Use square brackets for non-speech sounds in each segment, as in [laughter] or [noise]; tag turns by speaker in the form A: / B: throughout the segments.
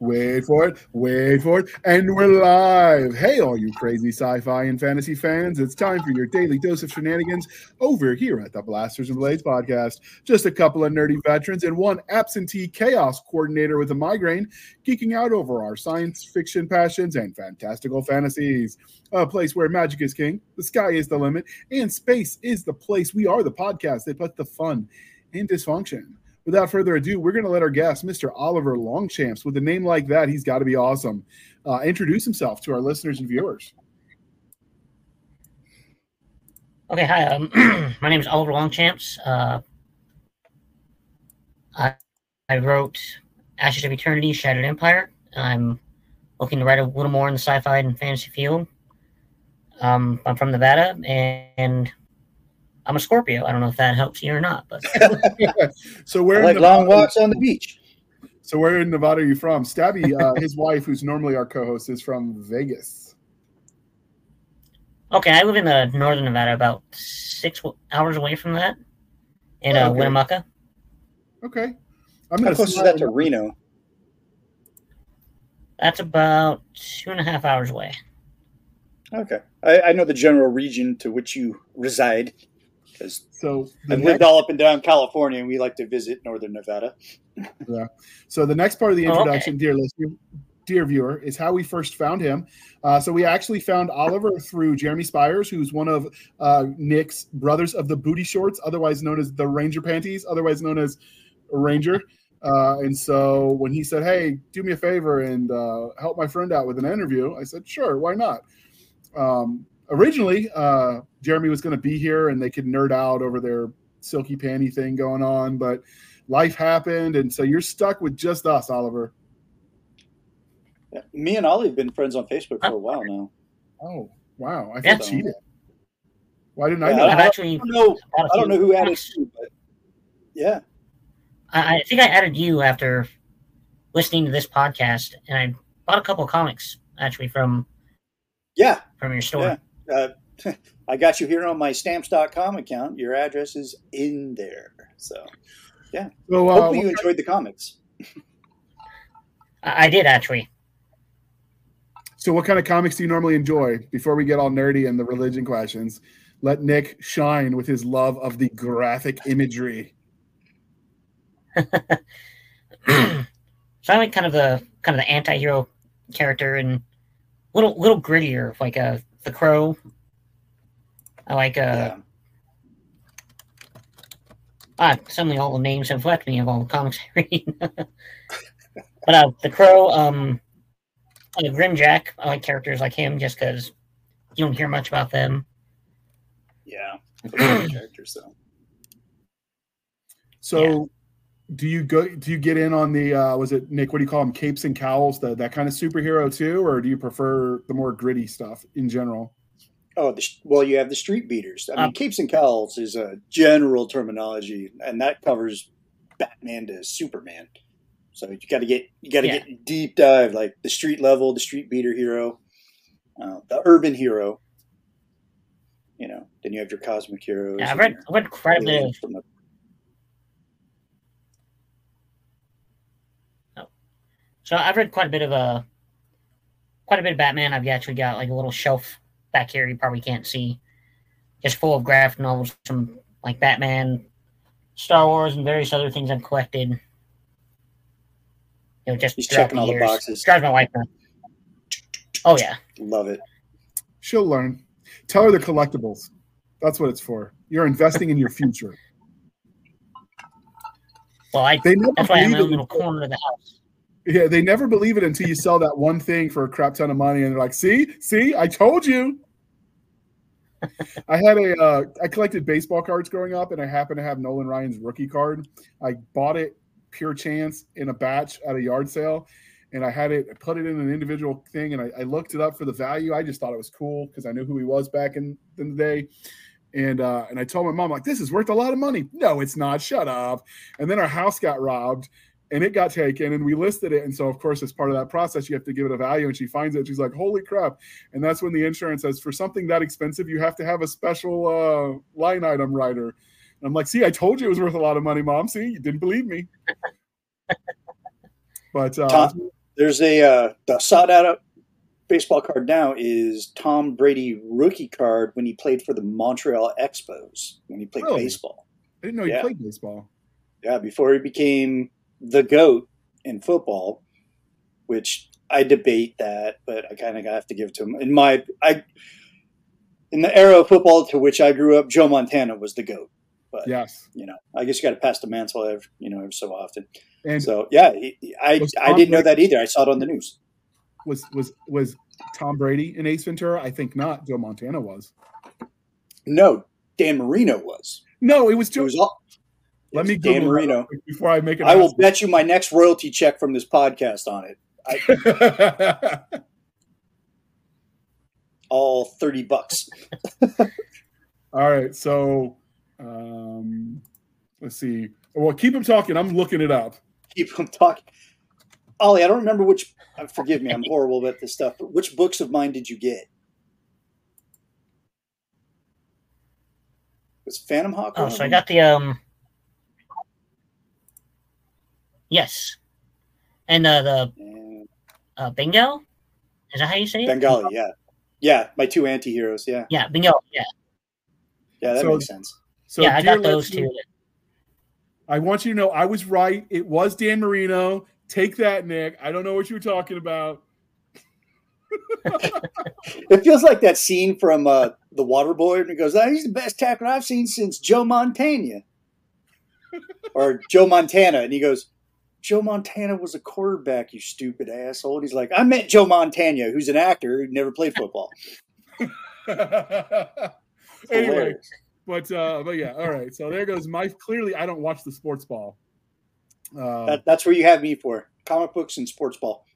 A: Wait for it, wait for it, and we're live. Hey, all you crazy sci fi and fantasy fans, it's time for your daily dose of shenanigans over here at the Blasters and Blades podcast. Just a couple of nerdy veterans and one absentee chaos coordinator with a migraine geeking out over our science fiction passions and fantastical fantasies. A place where magic is king, the sky is the limit, and space is the place. We are the podcast that put the fun in dysfunction without further ado, we're going to let our guest, Mr. Oliver Longchamps, with a name like that, he's got to be awesome, uh, introduce himself to our listeners and viewers.
B: Okay, hi. Um, [clears throat] my name is Oliver Longchamps. Uh, I, I wrote Ashes of Eternity, Shattered Empire. I'm looking to write a little more in the sci-fi and fantasy field. Um, I'm from Nevada, and, and I'm a Scorpio. I don't know if that helps you or not, but [laughs]
A: so where
C: like long walks on the beach.
A: So where in Nevada are you from? Stabby, uh, [laughs] his wife, who's normally our co-host, is from Vegas.
B: Okay, I live in uh, northern Nevada, about six hours away from that, in uh, oh, okay. Winnemucca.
A: Okay,
C: I'm How close is that to Reno?
B: That's about two and a half hours away.
C: Okay, I, I know the general region to which you reside because
A: so
C: I've next, lived all up and down California, and we like to visit Northern Nevada.
A: yeah. So the next part of the introduction, oh, okay. dear listener, dear viewer, is how we first found him. Uh, so we actually found Oliver through Jeremy Spires, who's one of uh, Nick's brothers of the booty shorts, otherwise known as the Ranger panties, otherwise known as Ranger. Uh, and so when he said, "Hey, do me a favor and uh, help my friend out with an interview," I said, "Sure, why not?" Um, originally, uh, Jeremy was going to be here and they could nerd out over their silky panty thing going on, but life happened, and so you're stuck with just us, Oliver.
C: Yeah, me and Ollie have been friends on Facebook for a while now.
A: Oh wow! I feel yeah. cheated. Why didn't I know?
B: I've actually
C: I don't know, I don't know who added you, but yeah.
B: I, I think I added you after listening to this podcast, and I bought a couple comics actually from
C: yeah
B: from your store.
C: Yeah. Uh, [laughs] I got you here on my stamps.com account. Your address is in there. So, yeah. So, uh, Hopefully, you enjoyed the comics.
B: I did actually.
A: So, what kind of comics do you normally enjoy? Before we get all nerdy and the religion questions, let Nick shine with his love of the graphic imagery. [clears throat]
B: so I like kind of the kind of the anti-hero character and little little grittier, like a the Crow I like uh yeah. ah, suddenly all the names have left me of all the comics [laughs] I read. [laughs] but uh, the Crow, um, uh, Grimjack, I like characters like him just because you don't hear much about them.
C: Yeah, characters though.
A: So, yeah. Do you go? Do you get in on the? uh Was it Nick? What do you call them? Capes and cowls, the, that kind of superhero too, or do you prefer the more gritty stuff in general?
C: Oh, the, well, you have the street beaters. I mean, um, capes and cowls is a general terminology, and that covers Batman to Superman. So you got to get you got to yeah. get deep dive, like the street level, the street beater hero, uh, the urban hero. You know, then you have your cosmic heroes.
B: Yeah, I've read, I've read quite a bit. From the, So I've read quite a bit of a uh, quite a bit of Batman. I've actually got like a little shelf back here you probably can't see. Just full of graphic novels from like Batman, Star Wars, and various other things I've collected. You know, just
C: He's checking all the boxes.
B: Drives my wife nuts. Oh yeah,
C: love it.
A: She'll learn. Tell her the collectibles. That's what it's for. You're investing in your future.
B: Well, I, they that's why I'm in a little corner of the house.
A: Yeah, they never believe it until you sell that one thing for a crap ton of money, and they're like, "See, see, I told you." I had a uh, I collected baseball cards growing up, and I happened to have Nolan Ryan's rookie card. I bought it pure chance in a batch at a yard sale, and I had it I put it in an individual thing, and I, I, looked it up for the value. I just thought it was cool because I knew who he was back in, in the day. And uh, and I told my mom like this is worth a lot of money. No, it's not. Shut up. And then our house got robbed, and it got taken and we listed it and so of course as part of that process you have to give it a value and she finds it she's like holy crap and that's when the insurance says for something that expensive you have to have a special uh, line item writer and i'm like see i told you it was worth a lot of money mom see you didn't believe me [laughs] but uh,
C: Tom, There's a uh, the sought out baseball card now is Tom Brady rookie card when he played for the Montreal Expos when he played
A: Really?
C: baseball.
A: I didn't know he
C: Yeah.
A: played baseball.
C: Yeah, before he became the goat in football, which I debate that, but I kind of have to give to him. In my, I, in the era of football to which I grew up, Joe Montana was the goat. But
A: Yes.
C: you know, I guess you got to pass the mantle, every, you know, every so often.
A: And
C: So yeah, I I didn't know that either. I saw it on the news.
A: was was was Tom Brady in Ace Ventura? I think not. Joe Montana was.
C: No, Dan Marino was.
A: No, it was
C: It was all. It
A: Let me
C: Dan
A: Google
C: Marino.
A: before I make it.
C: I will bet you my next royalty check from this podcast on it. [laughs] All thirty bucks. [laughs]
A: All right, so um, let's see. Well, keep him talking. I'm looking it up.
C: keep him talking. Ollie, I don't remember which. uh, Forgive me, I'm horrible at this stuff. But which books of mine did you get? Was Phantom Hawk?
B: Oh,
C: of
B: so I got the um. Yes, and uh, the
C: And
B: uh, bingo. Is that how you say it?
C: Bengali, yeah, yeah. My two anti-heroes, yeah,
B: Yeah, bingo. Yeah,
C: yeah. That
A: So-
C: makes sense.
A: So
B: yeah, I got those two.
A: I want you to know I was right. It was Dan Marino. Take that, Nick. I don't know what you were talking about.
C: It feels like that scene from uh, The Waterboy, and he goes, oh, "He's the best tackler I've seen since Joe Montana," or Joe Montana, and he goes, "Joe Montana was a quarterback, you stupid asshole." And he's like, "I met Joe Montana, who's an actor who never played football." [laughs]
A: Anyway, but uh, but yeah, all right. So there goes my. Clearly, I don't watch the sports ball. Uh,
C: That, that's where you have me for comic books and sports ball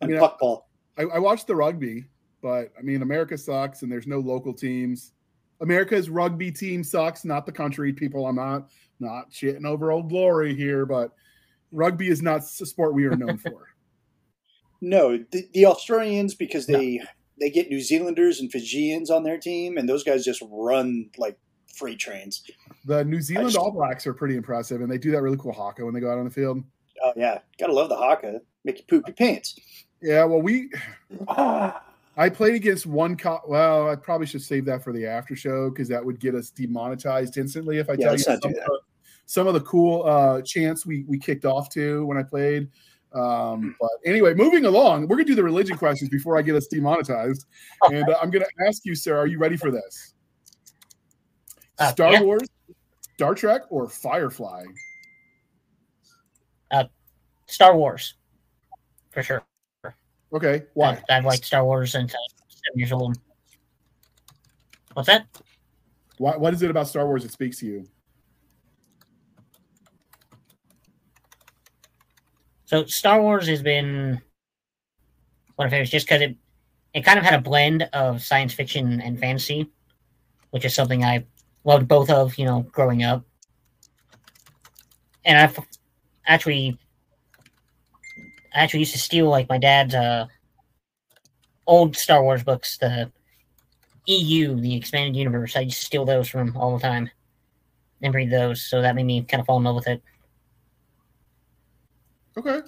C: and
A: mean,
C: puck ball.
A: I, I watched the rugby, but I mean, America sucks, and there's no local teams. America's rugby team sucks, not the country. People, I'm not not shitting over old glory here, but rugby is not a sport we are known for. [laughs]
C: No, the, the Australians because they they get New Zealanders and Fijians on their team, and those guys just run like freight trains.
A: The New Zealand
C: just-
A: All Blacks are pretty impressive, and they do that really cool haka when they go out on the field.
C: Oh yeah, gotta love the haka. Make you poop your pants.
A: Yeah, well, we [sighs] I played against one. Co- well, I probably should save that for the after show because that would get us demonetized instantly if I
C: Yeah,
A: tell you
C: let's
A: some, of the, some of the cool uh, chants we we kicked off to when I played. Um, but anyway, moving along, we're gonna do the religion questions before I get us demonetized, [laughs] and uh, I'm gonna ask you, sir, are you ready for this?
B: Uh,
A: Star
B: yeah.
A: Wars, Star Trek, or Firefly?
B: Star Wars, for sure.
A: Okay, why?
B: I've, I've liked Star Wars since I was seven years old. What's that?
A: Why? What is it about Star Wars that speaks to you?
B: So Star Wars has been one of my favorites just because it it kind of had a blend of science fiction and fantasy, which is something I loved both of, you know, growing up. And I've actually I actually used to steal like my dad's uh old Star Wars books, the EU, the expanded universe. I used to steal those from all the time and read those, so that made me kind of fall in love with it.
A: Okay.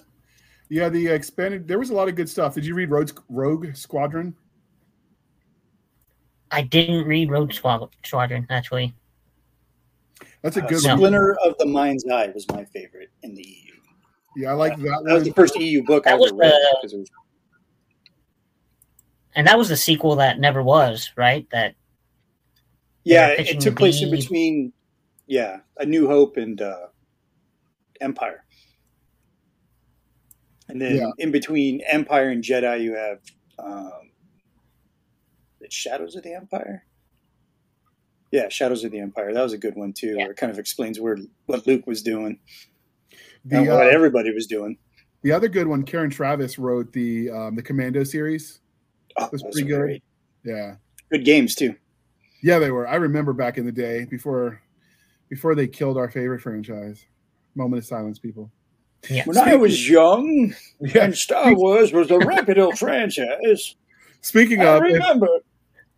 A: Yeah, the expanded. There was a lot of good stuff. Did you read Rogue, Rogue Squadron?
B: I didn't read Rogue Squadron actually.
A: That's a
C: uh,
A: good one.
C: Splinter of the Mind's Eye was my favorite in the EU.
A: Yeah, I like that
C: That was the first EU book I
B: That
C: ever
B: was
C: read.
B: the-
C: it was-
B: And that was the sequel that never was, right? That
C: yeah, it took place in between, yeah, A New Hope and uh, Empire. And then
A: Yeah.
C: in between Empire and Jedi, you have um, the Shadows of the Empire. Yeah, Shadows of the Empire. That was a good one too.
B: Yeah.
C: Where it kind of explains where what Luke was doing
A: The,
C: and what
A: uh,
C: everybody was doing.
A: the other good one, Karen Traviss wrote the um, the Commando series.
C: Oh,
A: was pretty good.
C: great.
A: Yeah,
C: Good games too.
A: yeah, they were. I remember back in the day before before they killed our favorite franchise. Moment of silence, people.
C: When I was young, [laughs]
A: Yeah.
C: and Star Wars was a reputable franchise.
A: Speaking
C: I
A: of, if,
C: remember.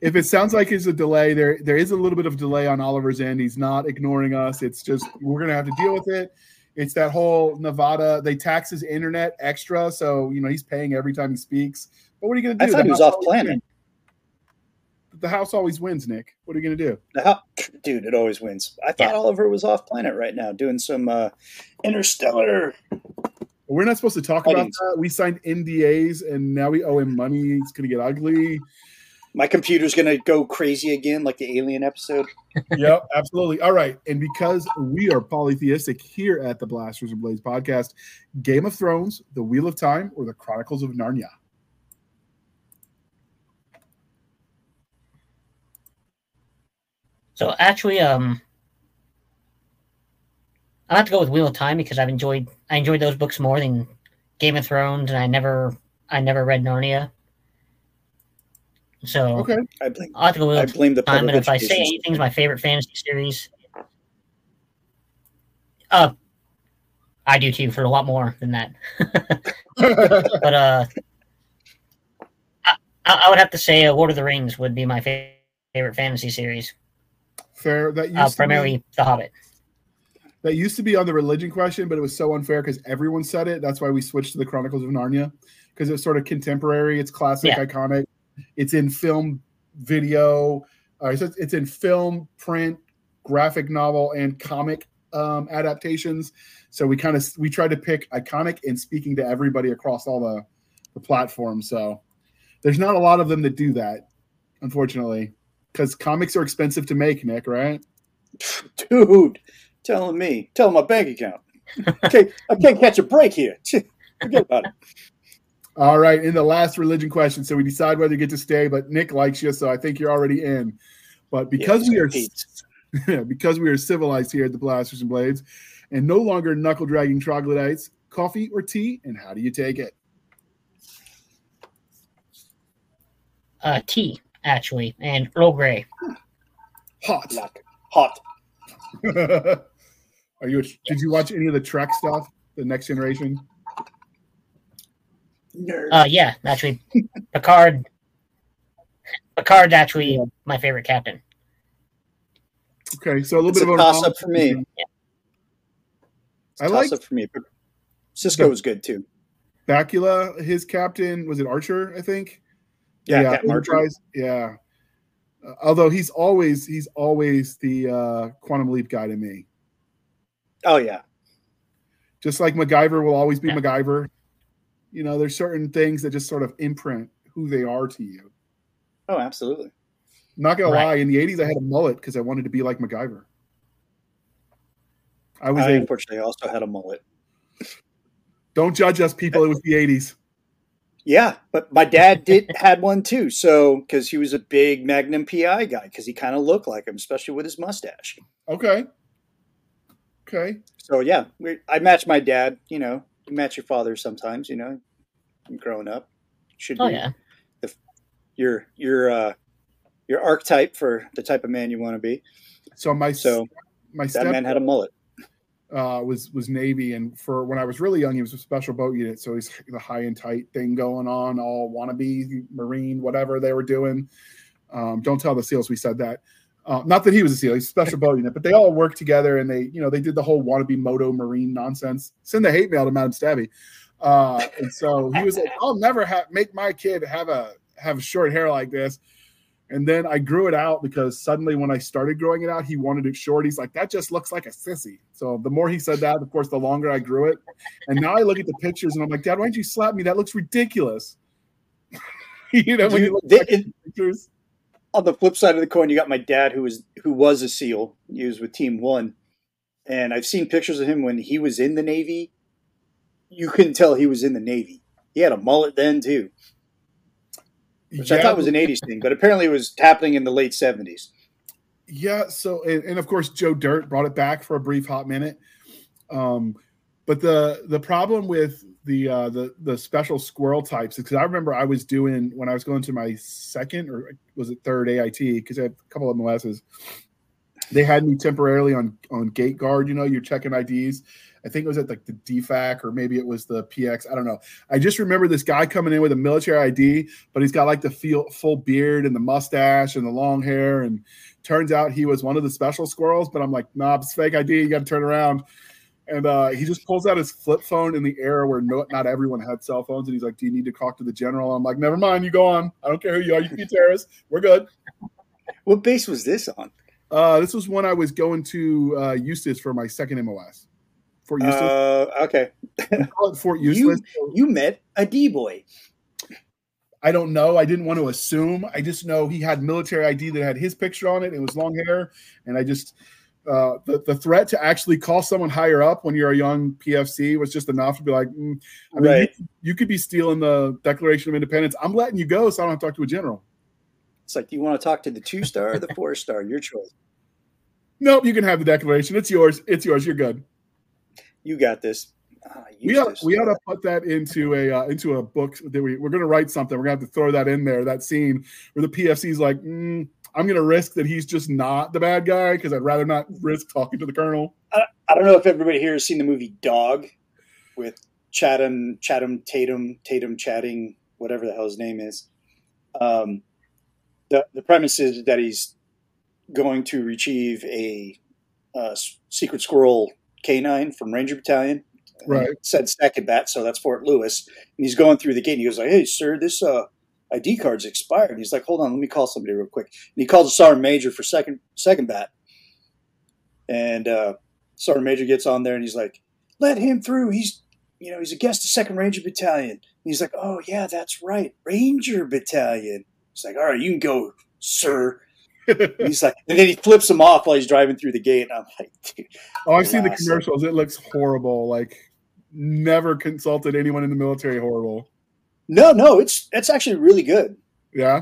A: if it sounds like it's a delay, there there is a little bit of delay on Oliver's end. He's not ignoring us. It's just we're gonna have to deal with it. It's that whole Nevada. They tax his internet extra, so you know he's paying every time he speaks. But what are you going to do?
C: I thought he was off planet.
A: The house always wins, Nick. What are you going to do?
C: The house, dude, it always wins. I thought yeah. Oliver was off planet right now doing some uh, interstellar.
A: We're not supposed to talk about that. We signed NDAs, and now we owe him money. It's going to get ugly.
C: My computer's going to go crazy again, like the Alien episode. [laughs]
A: yep, absolutely. All right, and because we are polytheistic here at the Blasters and Blades podcast, Game of Thrones, The Wheel of Time, or The Chronicles of Narnia.
B: So actually, um, I have to go with Wheel of Time because I've enjoyed I enjoyed those books more than Game of Thrones, and I never I never read Narnia. So
A: okay,
C: I blame I have to go Wheel I blame the
B: time. And if I say anything's my favorite fantasy series, uh, I do too for a lot more than that. [laughs] but uh, I, I, would have to say, uh, Lord of the Rings would be my favorite fantasy series.
A: Fair. That used
B: uh, primarily be, The Hobbit.
A: That used to be on the religion question, but it was so unfair because everyone said it. That's why we switched to the Chronicles of Narnia because it's sort of contemporary. It's classic, yeah. iconic. It's in film, video. Uh, it's, it's in film, print, graphic novel, and comic um, adaptations. So we kind of we tried to pick iconic and speaking to everybody across all the the platforms. So there's not a lot of them that do that, unfortunately because comics are expensive to make, Nick. Right?
C: Dude, telling me, tell my bank account. okay, I can't catch a break here. [laughs] Forget about it.
A: All right, in the last religion question, so we decide whether you get to stay, but Nick likes you, so I think you're already in. But because we are [laughs] because we are civilized here at the Blasters and Blades, and no longer knuckle dragging troglodytes, coffee or tea, and how do you take it?
B: Uh, tea actually, and Earl Grey.
A: Hot.
C: Hot. [laughs]
A: Are you? Did you watch any of the Trek stuff? The Next Generation.
B: Nerd. Uh, yeah, actually, Picard. Picard's actually yeah. my favorite captain.
A: Okay, so a little
C: it's
A: bit
C: a
A: of
C: a toss up for me.
B: Yeah.
C: I like up for me. Sisko was good too.
A: Bakula, his captain was it Archer? I think.
C: Yeah,
A: yeah, Yeah. Uh, although he's always he's always the uh, quantum leap guy to me.
C: Oh yeah.
A: Just like MacGyver will always be yeah. MacGyver. You know, there's certain things that just sort of imprint who they are to you.
C: Oh, absolutely.
A: not gonna right. lie, in the '80s I had a mullet because I wanted to be like MacGyver.
C: I was I, a, unfortunately also had a mullet.
A: Don't judge us, people. It was the '80s.
C: Yeah, but my dad did had one too. So because he was a big Magnum PI guy, because he kind of looked like him, especially with his mustache.
A: Okay. Okay.
C: So yeah, we, I match my dad. You know, you match your father sometimes. You know, growing up, should
B: oh, be yeah.
C: the, your your uh, your archetype for the type of man you want to be.
A: So my
C: so my that man had a mullet
A: uh, was was Navy, and for when I was really young, he was a special boat unit, so he's the high and tight thing going on, all wannabe Marine, whatever they were doing. Um, don't tell the SEALs we said that. Uh, not that he was a SEAL, he's a special boat unit, but they all worked together and they, you know, they did the whole wannabe moto Marine nonsense. Send the hate mail to Madam Stabby. Uh, and so he was like, I'll never have make my kid have a have short hair like this. And then I grew it out because suddenly when I started growing it out, he wanted it short. He's like, that just looks like a sissy. So the more he said that, of course, the longer I grew it. And now I look at the pictures and I'm like, Dad, why didn't you slap me? That looks ridiculous. [laughs] you know, when you, look at the pictures.
C: On the flip side of the coin, you got my dad who was who was a SEAL. He was with Team One. And I've seen pictures of him when he was in the Navy. You couldn't tell he was in the Navy. He had a mullet then too which yeah. I thought was an 80s thing, but apparently it was happening in the late 70s.
A: Yeah. So, and, and, of course, Joe Dirt brought it back for a brief hot minute. Um, but the the problem with the uh, the the special squirrel types because I remember I was doing when I was going to my second or was it third AIT because I had a couple of MOSs. They had me temporarily on on gate guard. You know, you're checking IDs, I think it was at like the DFAC or maybe it was the PX. I don't know. I just remember this guy coming in with a military ID, but he's got like the feel, full beard and the mustache and the long hair. And turns out he was one of the special squirrels. But I'm like, nah, it's fake ID. You got to turn around. and uh, he just pulls out his flip phone in the era where no, not everyone had cell phones, and he's like, "Do you need to talk to the general?" I'm like, "Never mind, you go on. I don't care who you are. You can be terrorist. We're good."
C: What base was this on?
A: Uh, this was when I was going to uh, Eustis for my second MOS. Fort Eustis.
C: Uh, okay. [laughs]
A: call it Fort
C: You
A: Useless.
C: you met a D boy.
A: I don't know. I didn't want to assume. I just know he had military ID that had his picture on it. It was long hair, and I just uh, the the threat to actually call someone higher up when you're a young PFC was just enough to be like, mm, I mean,
C: Right.
A: you, you could be stealing the Declaration of Independence. I'm letting you go, so I don't have to talk to a general.
C: It's like, do you want to talk to the two star or the four star? Your choice. [laughs]
A: Nope, you can have the Declaration. It's yours. It's yours. You're good.
C: You got this. Ah,
A: We ought, we ought to put that into a uh, into a book that we we're going to write something. We're going to have to throw that in there. That scene where the PFC is like, mm, I'm going to risk that he's just not the bad guy because I'd rather not risk talking to the colonel.
C: I don't know if everybody here has seen the movie Dog with Chatham, Chatham, Tatum, Tatum, chatting, whatever the hell his name is. Um, the the premise is that he's going to retrieve a uh, secret squirrel canine from Ranger Battalion.
A: Right.
C: Said second bat, so that's Fort Lewis. And he's going through the gate. And he goes like, "Hey, sir, this uh, ID card's expired." And he's like, "Hold on, let me call somebody real quick." And he calls the sergeant major for second second bat. And uh, sergeant major gets on there and he's like, "Let him through. He's you know he's a guest of Second Ranger Battalion." And he's like, "Oh yeah, that's right, Ranger Battalion." He's like, "All right, you can go, sir." He's like, and then he flips him off while he's driving through the gate. And I'm like, dude,
A: Oh, I've seen the commercials. It looks horrible. Like, never consulted anyone in the military. Horrible.
C: no, no, it's it's actually really good.
A: Yeah.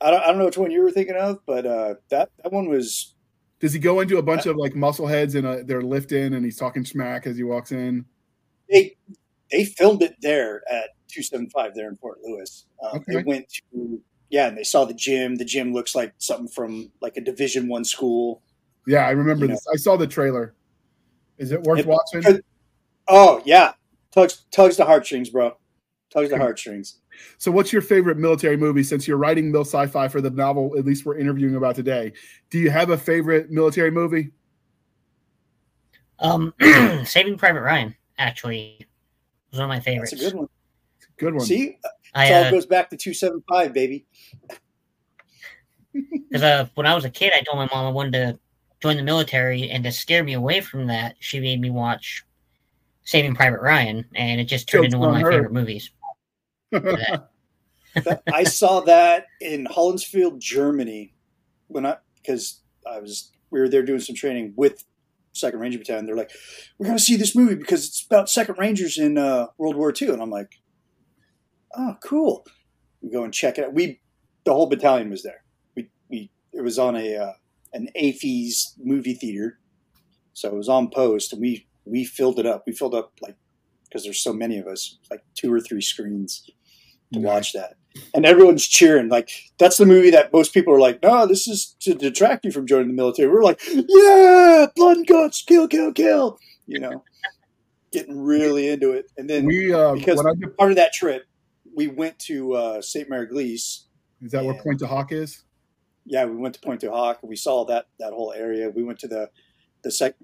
C: I don't, I don't know which one you were thinking of, but uh, that that one was
A: Does he go into a bunch of like muscle heads and uh, they're lifting and he's talking smack as he walks in?
C: they they filmed it there at 275 there in Fort Lewis. Um, They went to yeah, and they saw the gym. The gym looks like something from like a Division One school.
A: Yeah, I remember
C: You know.
A: this. I saw the trailer. Is it worth
C: It-
A: watching?
C: Oh yeah, tugs tugs the heartstrings, bro. Tugs the heartstrings.
A: So, what's your favorite military movie since you're writing Mil Sci Fi for the novel, at least we're interviewing about today? Do you have a favorite military movie?
B: Um, [clears throat] Saving Private Ryan actually was one of my favorites.
C: That's a good one.
A: Good one.
C: See,
B: I
C: it all
B: uh,
C: goes back to 275, baby. [laughs]
B: Because uh, when I was a kid, I told my mom I wanted to join the military, and to scare me away from that, she made me watch Saving Private Ryan, and it just turned
A: Jokes
B: into one of my
A: her.
B: favorite movies. [laughs]
C: That- I saw that in Hohenfels, Germany, when I because I was we were there doing some training with Second Ranger Battalion. They're like, "We're going to see this movie because it's about Second Rangers in uh, World War II," and I'm like, "Oh, cool." We go and check it out. We the whole battalion was there. We we it was on a uh, an AAFES movie theater, so it was on post, and we we filled it up. We filled up like because there's so many of us, like two or three screens to watch that. And everyone's cheering. Like, that's the movie that most people are like, no, this is to detract you from joining the military. We're like, yeah, blood and guts, kill, kill, kill. You know, [laughs] getting really into it. And then
A: we uh,
C: because
A: when I did,
C: part of that trip, we went to uh, Sainte-Mère-Église.
A: is that where
C: Yeah.
A: Pointe du Hoc is?
C: Yeah, we went to Pointe du Hoc. We saw that that whole area. We went to the the sec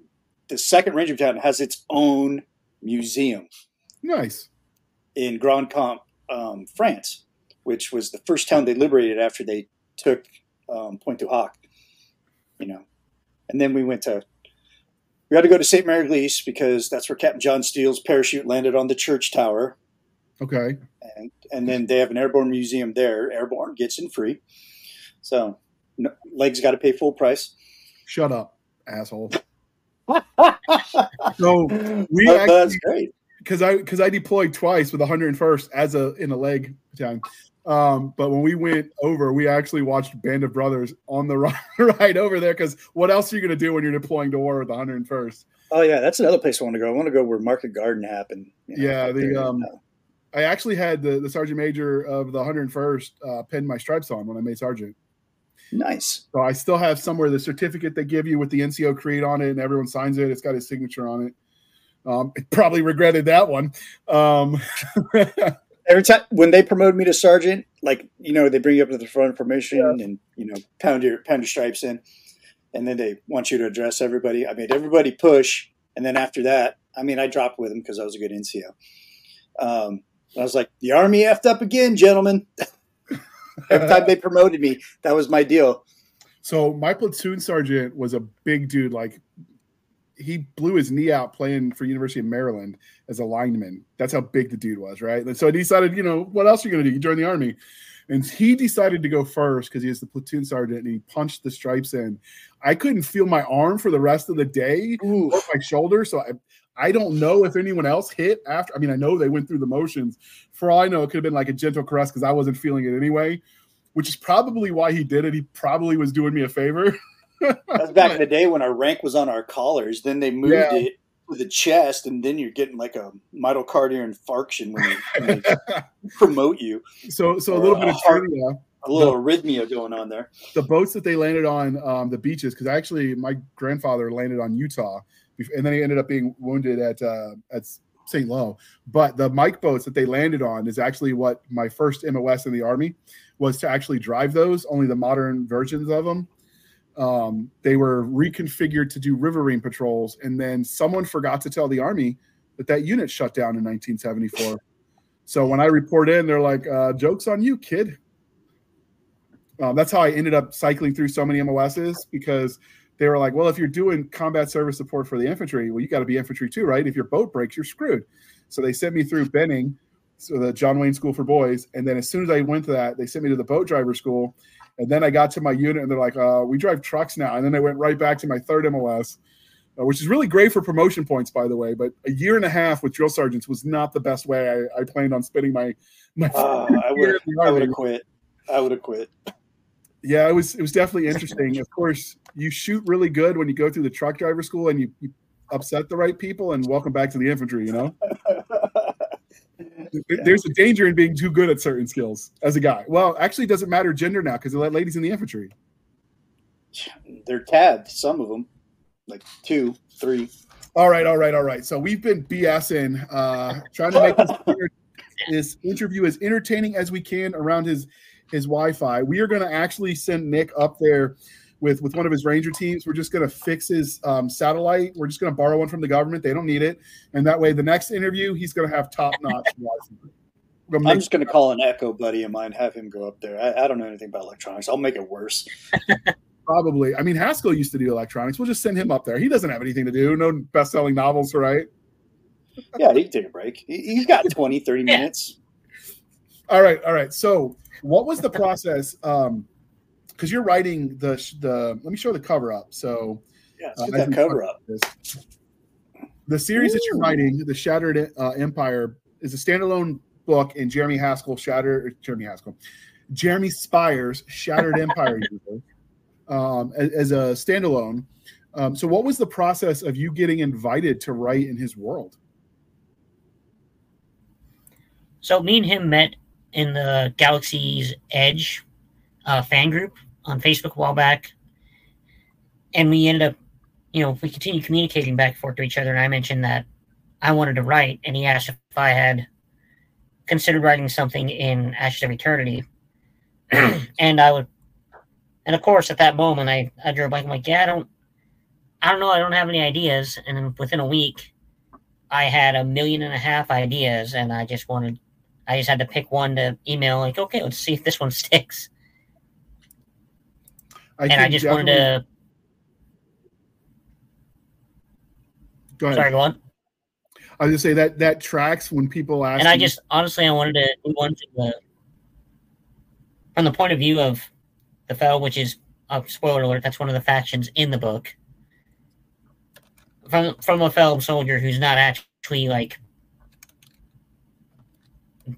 C: the second Ranger Battalion has its own museum.
A: Nice.
C: in Grand Camp, um, France, which was the first town they liberated after they took um, Pointe du Hoc. You know, and then we went to we had to go to Sainte-Mère-Église because that's where Captain John Steele's parachute landed on the church tower,
A: Okay.
C: and and then they have an airborne museum there. Airborne gets in free, so no, legs got to pay full price.
A: Shut up, asshole. [laughs] So we
C: that's
A: actually
C: great.
A: because I because I deployed twice with 101st as a in a leg battalion. Um, but when we went over, we actually watched Band of Brothers on the [laughs] ride, ride over there. Because what else are you going to do when you're deploying to war with the 101st?
C: Oh yeah, that's another place I want to go. I want to go where Market Garden happened. you know,
A: Yeah, the, um, I actually had the, the sergeant major of the 101st uh, pin my stripes on when I made sergeant.
C: nice.
A: So I still have somewhere the certificate they give you with the NCO creed on it, and everyone signs it. It's got his signature on it. Um, I [laughs] probably regretted that one. Um, [laughs]
C: every time when they promote me to sergeant, like you know, they bring you up to the front of formation and you know, pound your pound your stripes in, and then they want you to address everybody. I made everybody push, and then after that, I mean, I dropped with them because I was a good NCO. Um, I was like, the Army effed up again, gentlemen. [laughs] Every time they promoted me, that was my deal.
A: So my platoon sergeant was a big dude. Like he blew his knee out playing for University of Maryland as a lineman. That's how big the dude was, right? And so he decided, you know, what else are you going to do? You join the army. And he decided to go first because he is the platoon sergeant and he punched the stripes in. I couldn't feel my arm for the rest of the day or my shoulder. So I, I don't know if anyone else hit after. I mean, I know they went through the motions. For all I know, it could have been like a gentle caress because I wasn't feeling it anyway, which is probably why he did it. He probably was doing me a favor. [laughs]
C: That's back in the day when our rank was on our collars. Then they moved yeah. it to the chest, and then you're getting like a myocardial infarction when they, when they [laughs] promote you.
A: So, so a little bit of trivia.
C: A little the, arrhythmia going on there.
A: The boats that they landed on um, the beaches, because actually my grandfather landed on Utah, and then he ended up being wounded at uh, at St. Lo. But the Mike boats that they landed on is actually what my first MOS in the Army was to actually drive those, only the modern versions of them um, they were reconfigured to do riverine patrols, and then someone forgot to tell the army that that unit shut down in 1974. So when I report in, they're like, uh, "Jokes on you, kid." Um, that's how I ended up cycling through so many MOSs because they were like, "Well, if you're doing combat service support for the infantry, well, you got to be infantry too, right? If your boat breaks, you're screwed." So they sent me through Benning, so the John Wayne School for Boys, and then as soon as I went to that, they sent me to the boat driver school and then I got to my unit and they're like, uh, we drive trucks now. And then I went right back to my third MOS, uh, which is really great for promotion points, by the way. But a year and a half with drill sergeants was not the best way I, I planned on spending my my.
C: Uh, I [laughs] would have quit. I would have quit.
A: Yeah, it was it was definitely interesting. of course, you shoot really good when you go through the truck driver school and you, you upset the right people. And welcome back to the infantry. You know. [laughs] there's a danger in being too good at certain skills as a guy. Well, actually, it doesn't matter gender now because they let ladies in the infantry.
C: They're tabbed, some of them, like two, three.
A: All right, all right, all right. So we've been BSing, uh, trying to make this, [laughs] this interview as entertaining as we can around his his Wi-Fi. We are going to actually send Nick up there with with one of his ranger teams. We're just going to fix his um, satellite. We're just going to borrow one from the government. They don't need it, and that way, the next interview, he's going to have top notch [laughs]
C: I'm just going to call an Echo buddy of mine, have him go up there. I, I don't know anything about electronics. I'll make it worse. [laughs] [laughs]
A: Probably. I mean, Haskell used to do electronics. We'll just send him up there. He doesn't have anything to do. No best-selling novels, right?
C: yeah, he can take a break. He's got 20, 30 minutes.
A: All right, all right. So, what was the [laughs] process? Um, because you're writing the the. Let me show the cover up. So
C: yeah, uh, that cover up. This.
A: The series Ooh. that you're writing, the Shattered uh, Empire, is a standalone book in Jeremy Haskell Shattered Jeremy Haskell, Jeremy Spires Shattered [laughs] Empire um, as, as, a standalone. Um, so, what was the process of you getting invited to write in his world?
B: So, me and him met in the Galaxy's Edge uh, fan group on Facebook a while back, and we ended up, you know, we continued communicating back and forth to each other. And I mentioned that I wanted to write, and he asked if I had considered writing something in Ashes of Eternity, [clears throat] and I would, and of course, at that moment, I I drew a blank. I'm like, yeah, I don't, I don't know, I don't have any ideas. And then within a week, I had a million and a half ideas, and I just wanted, I just had to pick one to email. Like, okay, let's see if this one [laughs] sticks. I and I just wanted to.
A: Go ahead.
B: Sorry, go on.
A: I was just say that that tracks when people ask.
B: And I just honestly, I wanted to do one the, from the point of view of the foe, which is a uh, spoiler alert. That's one of the factions in the book. From from a fellow soldier who's not actually like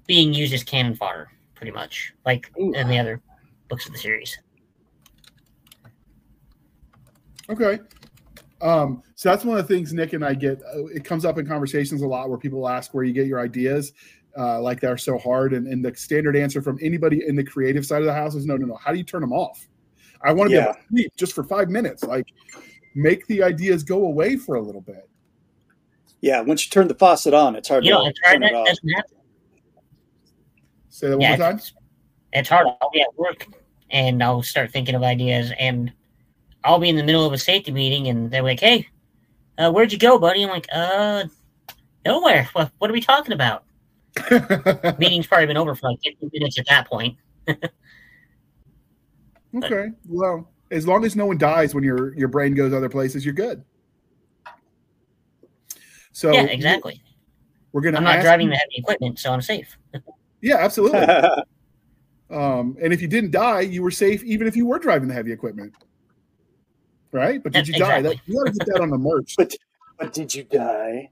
B: being used as cannon fodder, pretty much, like Ooh. in the other books of the series.
A: Okay. Um, so that's one of the things Nick and I get. Uh, it comes up in conversations a lot where people ask where you get your ideas, uh, like they're so hard. And, and, the standard answer from anybody in the creative side of the house is no, no, no. How do you turn them off? I want to yeah. be able to sleep just for five minutes. Like make the ideas go away for a little bit.
C: Yeah, once you turn the faucet on, it's hard you to know, it's hard turn it off.
A: Say that one yeah, more time.
B: It's, it's hard. I'll be at work and I'll start thinking of ideas and I'll be in the middle of a safety meeting and they're like, "Hey, uh, where'd you go, buddy?" I'm like, "Uh, Nowhere. What, what are we talking about? [laughs] Meeting's probably been over for like 15 minutes at that point. [laughs]
A: okay. Well, as long as no one dies when your your brain goes other places, you're good. So
B: yeah, exactly.
A: We're gonna.
B: I'm not driving you, the heavy equipment, so I'm safe. [laughs]
A: yeah, absolutely. [laughs] um, and if you didn't die, you were safe, even if you were driving the heavy equipment. Right? But did you exactly. die? That, you got to get that on the merch. [laughs]
C: but, but did you die?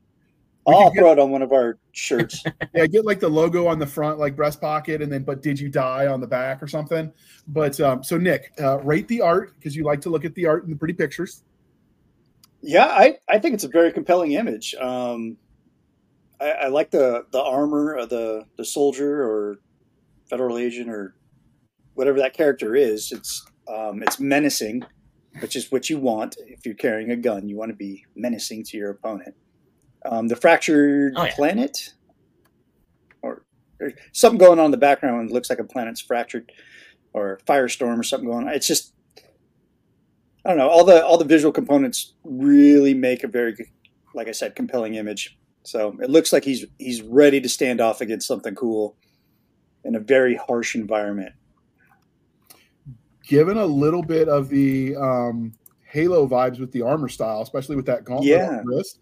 C: We I'll throw it on one of our shirts. [laughs]
A: yeah, get like the logo on the front, like breast pocket, and then "But did you die?" on the back or something. But um, so Nick, uh, rate the art because you like to look at the art and the pretty pictures.
C: Yeah, I, I think it's a very compelling image. Um, I, I like the the armor of the the soldier or federal agent or whatever that character is. It's um, it's menacing, which is what you want if you're carrying a gun. You want to be menacing to your opponent. Um, the fractured oh, yeah. planet, or, something going on in the background. looks like a planet's fractured, or firestorm or something going on. It's just I don't know. All the all the visual components really make a very, like I said, compelling image. So it looks like he's he's ready to stand off against something cool in a very harsh environment.
A: Given a little bit of the um, Halo vibes with the armor style, especially with that gauntlet yeah. on wrist.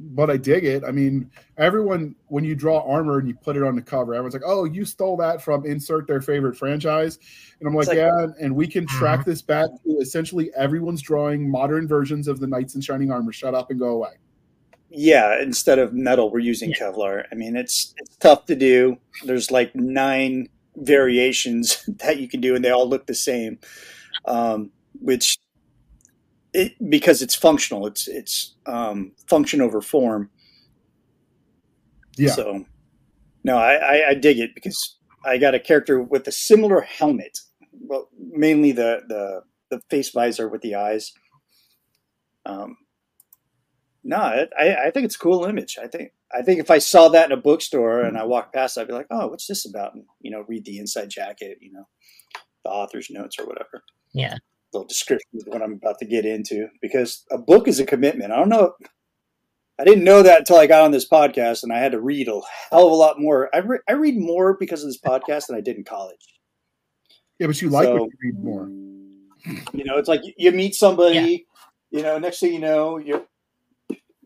A: But I dig it. I mean, everyone when you draw armor and you put it on the cover, everyone's like, "Oh, you stole that from insert their favorite franchise," and I'm like, like "Yeah," and we can track mm-hmm. this back to essentially everyone's drawing modern versions of the Knights in Shining Armor. Shut up and go away.
C: Yeah, instead of metal, we're using yeah. Kevlar. I mean, it's it's tough to do. There's like nine variations [laughs] that you can do, and they all look the same. Um, which, it because it's functional. It's it's um, function over form. Yeah. So, no, I, I, I dig it because I got a character with a similar helmet. Well, mainly the the the face visor with the eyes. Um, no, I, I think it's a cool image. I think I think if I saw that in a bookstore and I walked past, I'd be like, "Oh, what's this about?" And you know, read the inside jacket, you know, the author's notes or whatever.
B: Yeah,
C: little description of what I'm about to get into because a book is a commitment. I don't know. I didn't know that until I got on this podcast, and I had to read a hell of a lot more. I, re- I read more because of this podcast than I did in college.
A: Yeah, but you like so, when you read more.
C: You know, it's like you meet somebody. Yeah. You know, next thing you know, you're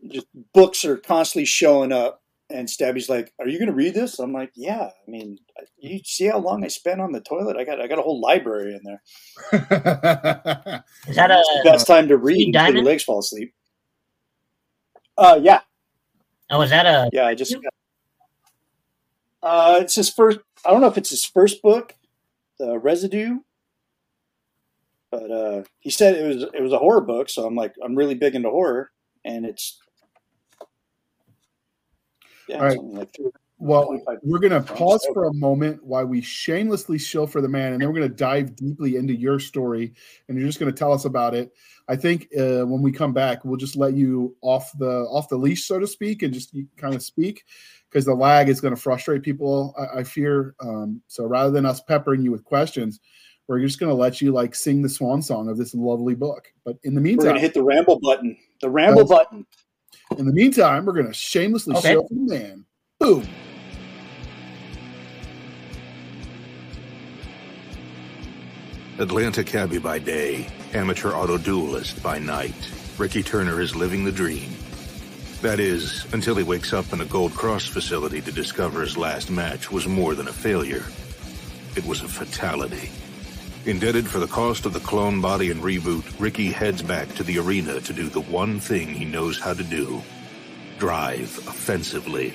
C: just books are constantly showing up. And Stabby's like, "Are you going to read this?" I'm like, "Yeah." I mean, you see how long I spent on the toilet? I got I got a whole library in there. [laughs]
B: Is that a
C: best time to read until your legs fall asleep? Uh, yeah.
B: Oh, is that a?
C: Yeah, I just. Got, uh, it's his first. I don't know if it's his first book, The Residue, but uh, he said it was it was a horror book. So I'm like, I'm really big into horror, and it's
A: yeah, All right. Like well, we're going to pause for a moment while we shamelessly shill for the man, and then we're going to dive deeply into your story, and you're just going to tell us about it. I think uh, when we come back, we'll just let you off the off the leash, so to speak, and just kind of speak because the lag is going to frustrate people. I, I fear. Um, so rather than us peppering you with questions, we're just going to let you like sing the swan song of this lovely book. But in the meantime,
C: we're going to hit the ramble button. The ramble button.
A: In the meantime, we're going to shamelessly okay. show the man. Boom.
D: Atlanta cabbie by day, amateur auto duelist by night. Ricky Turner is living the dream. That is, until he wakes up in a Gold Cross facility to discover his last match was more than a failure. It was a fatality. Indebted for the cost of the clone body and reboot, Ricky heads back to the arena to do the one thing he knows how to do drive offensively.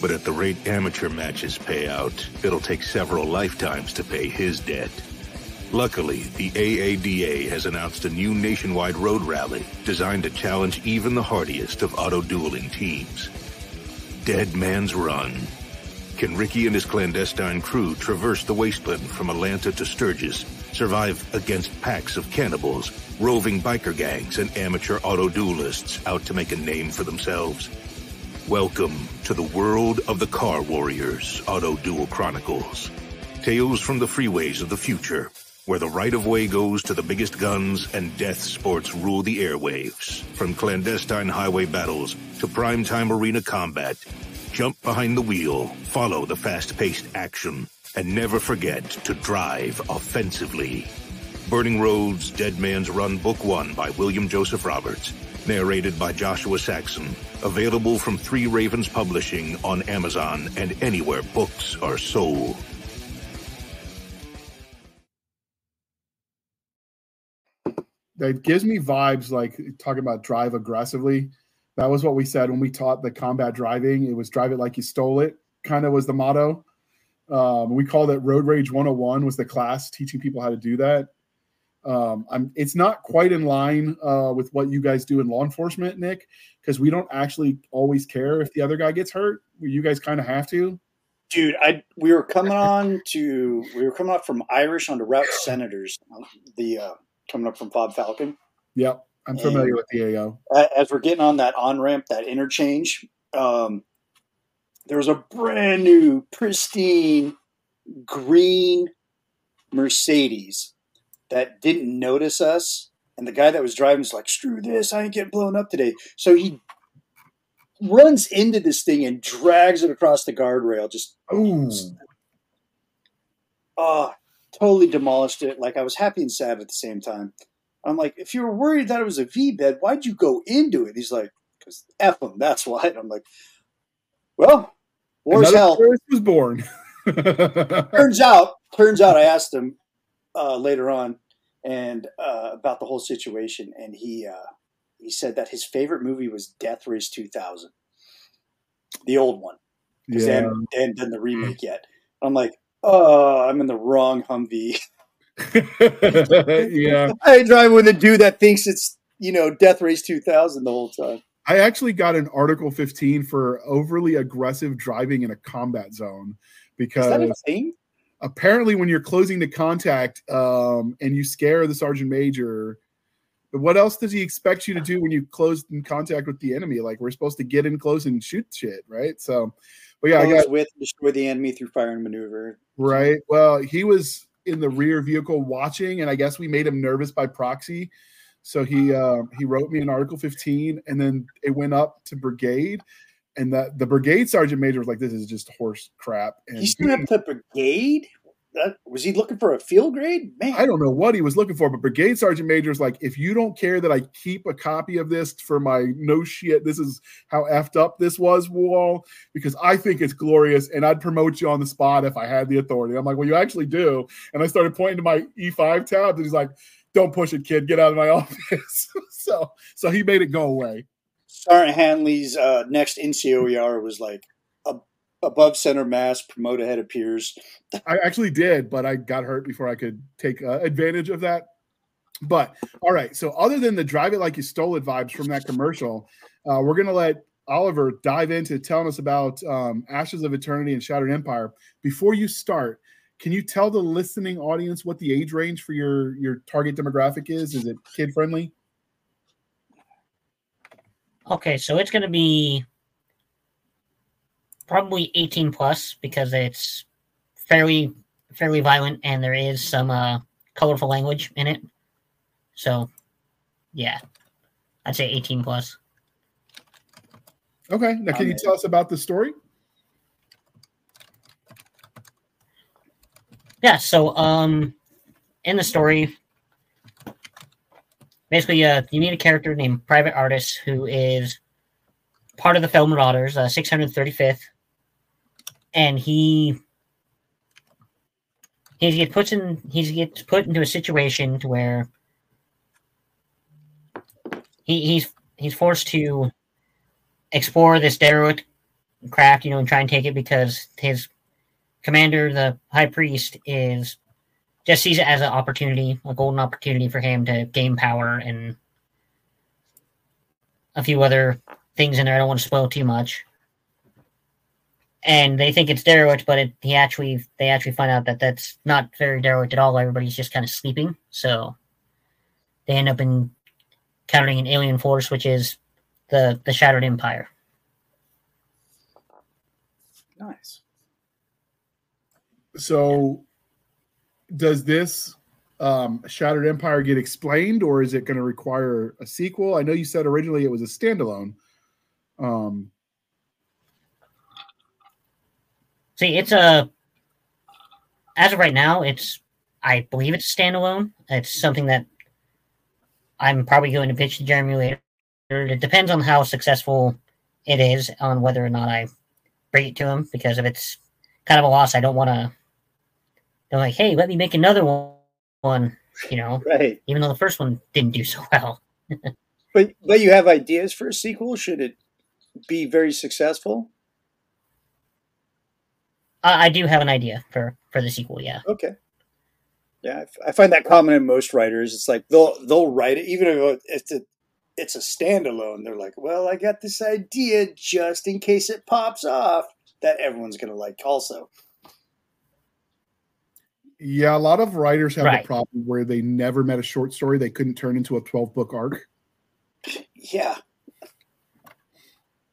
D: But at the rate amateur matches pay out, it'll take several lifetimes to pay his debt. Luckily, the AADA has announced a new nationwide road rally designed to challenge even the hardiest of auto dueling teams. Dead Man's Run can Ricky and his clandestine crew traverse the wasteland from Atlanta to Sturgis, survive against packs of cannibals, roving biker gangs, and amateur auto duelists out to make a name for themselves? Welcome to the world of the Car Warriors Auto Duel Chronicles. Tales from the freeways of the future, where the right of way goes to the biggest guns and death sports rule the airwaves. From clandestine highway battles to primetime arena combat, jump behind the wheel, follow the fast paced action, and never forget to drive offensively. Burning Roads Dead Man's Run Book 1 by William Joseph Roberts. Narrated by Joshua Saxon. Available from Three Ravens Publishing on Amazon and anywhere books are sold.
A: that gives me vibes like talking about drive aggressively. That was what we said when we taught the combat driving. It was drive it like you stole it, kind of was the motto. Um, we called it Road Rage 101 was the class teaching people how to do that. Um, I'm, it's not quite in line uh, with what you guys do in law enforcement, Nick, because we don't actually always care if the other guy gets hurt. You guys kind of have to.
C: Dude, I we were coming on to we were coming up from Irish onto Route Senators, the uh, coming up from FOB Falcon.
A: Yep, I'm familiar and with the AO.
C: As we're getting on that on ramp, that interchange, um, there was a brand new, pristine, green Mercedes that didn't notice us. And the guy that was driving was like, screw this, I ain't getting blown up today. So he runs into this thing and drags it across the guardrail. Just,
A: Ooh.
C: oh, totally demolished it. Like I was happy and sad at the same time. I'm like, if you were worried that it was a VBIED, why'd you go into it? He's like, because F them, that's why. And I'm like, well, war's hell.
A: was born. [laughs]
C: turns out, turns out I asked him uh, later on and uh, about the whole situation, and he uh, he said that his favorite movie was Death Race 2000, the old one. Yeah. They hadn't, they hadn't done the remake yet. I'm like, oh, I'm in the wrong Humvee. [laughs] [laughs]
A: yeah.
C: I drive with a dude that thinks it's, you know, Death Race 2000 the whole time.
A: I actually got an Article 15 for overly aggressive driving in a combat zone because apparently when you're closing to contact um, and you scare the sergeant major, but what else does he expect you to do when you close in contact with the enemy? Like we're supposed to get in close and shoot shit, right? So, but yeah, I got
C: with destroy the enemy through fire and maneuver.
A: Right. Well, he was in the rear vehicle watching, and I guess we made him nervous by proxy. So he uh, he wrote me an Article 15, and then it went up to brigade, and that the brigade sergeant major was like, "This is just horse crap." And
C: he stood up to brigade that was he looking for a field grade? Man,
A: I don't know what he was looking for, but Brigade Sergeant Major is like, if you don't care that I keep a copy of this for my no shit, this is how effed up this was, wall, because I think it's glorious, and I'd promote you on the spot if I had the authority. I'm like, well, you actually do, and I started pointing to my E5 tab, and he's like, don't push it, kid, get out of my [laughs] office. [laughs] so, so he made it go away.
C: Sergeant Handley's uh, next NCOER was like, above center mass, promote ahead of peers.
A: I actually did, but I got hurt before I could take uh, advantage of that. But all right, so other than the drive it like you stole it vibes from that commercial, uh, we're gonna let Oliver dive into telling us about um, Ashes of Eternity and Shattered Empire. Before you start, can you tell the listening audience what the age range for your your target demographic is? Is it kid friendly?
B: Okay, so it's going to be probably 18 plus because it's fairly fairly violent and there is some uh, colorful language in it. So, yeah, I'd say 18 plus.
A: Okay, now can you tell us about the story?
B: Yeah, so um, in the story, basically, uh, you meet a character named Private Artist who is part of the Fell Marauders, uh, 635th and he he gets put in he gets put into a situation to where he, he's he's forced to explore this derelict craft, you know, and try and take it because his commander, the high priest, is just sees it as an opportunity, a golden opportunity for him to gain power and a few other things in there. I don't want to spoil too much and they think it's derelict, but it, he actually they actually find out that that's not very derelict at all. Everybody's just kind of sleeping, so they end up in encountering an alien force, which is the the Shattered Empire.
C: Nice.
A: So, does this um, Shattered Empire get explained, or is it going to require a sequel? I know you said originally it was a standalone. Um,
B: See, it's a as of right now, it's I believe it's standalone. It's something that I'm probably going to pitch to Jeremy later. It depends on how successful it is on whether or not I bring it to him. Because if it's kind of a loss, I don't want to. They're like, hey, let me make another one. You know,
C: Right.
B: even though the first one didn't do so well. [laughs]
C: But but you have ideas for a sequel? Should it be very successful?
B: I, I do have an idea for for the sequel. Yeah.
C: Okay. Yeah, I f- I find that common in most writers. It's like they'll they'll write it even if it's a it's a standalone. They're like, well, I got this idea just in case it pops off that everyone's gonna like also.
A: yeah, a lot of writers have
B: Right.
A: the problem where they never met a short story they couldn't turn into a 12 book arc.
C: Yeah.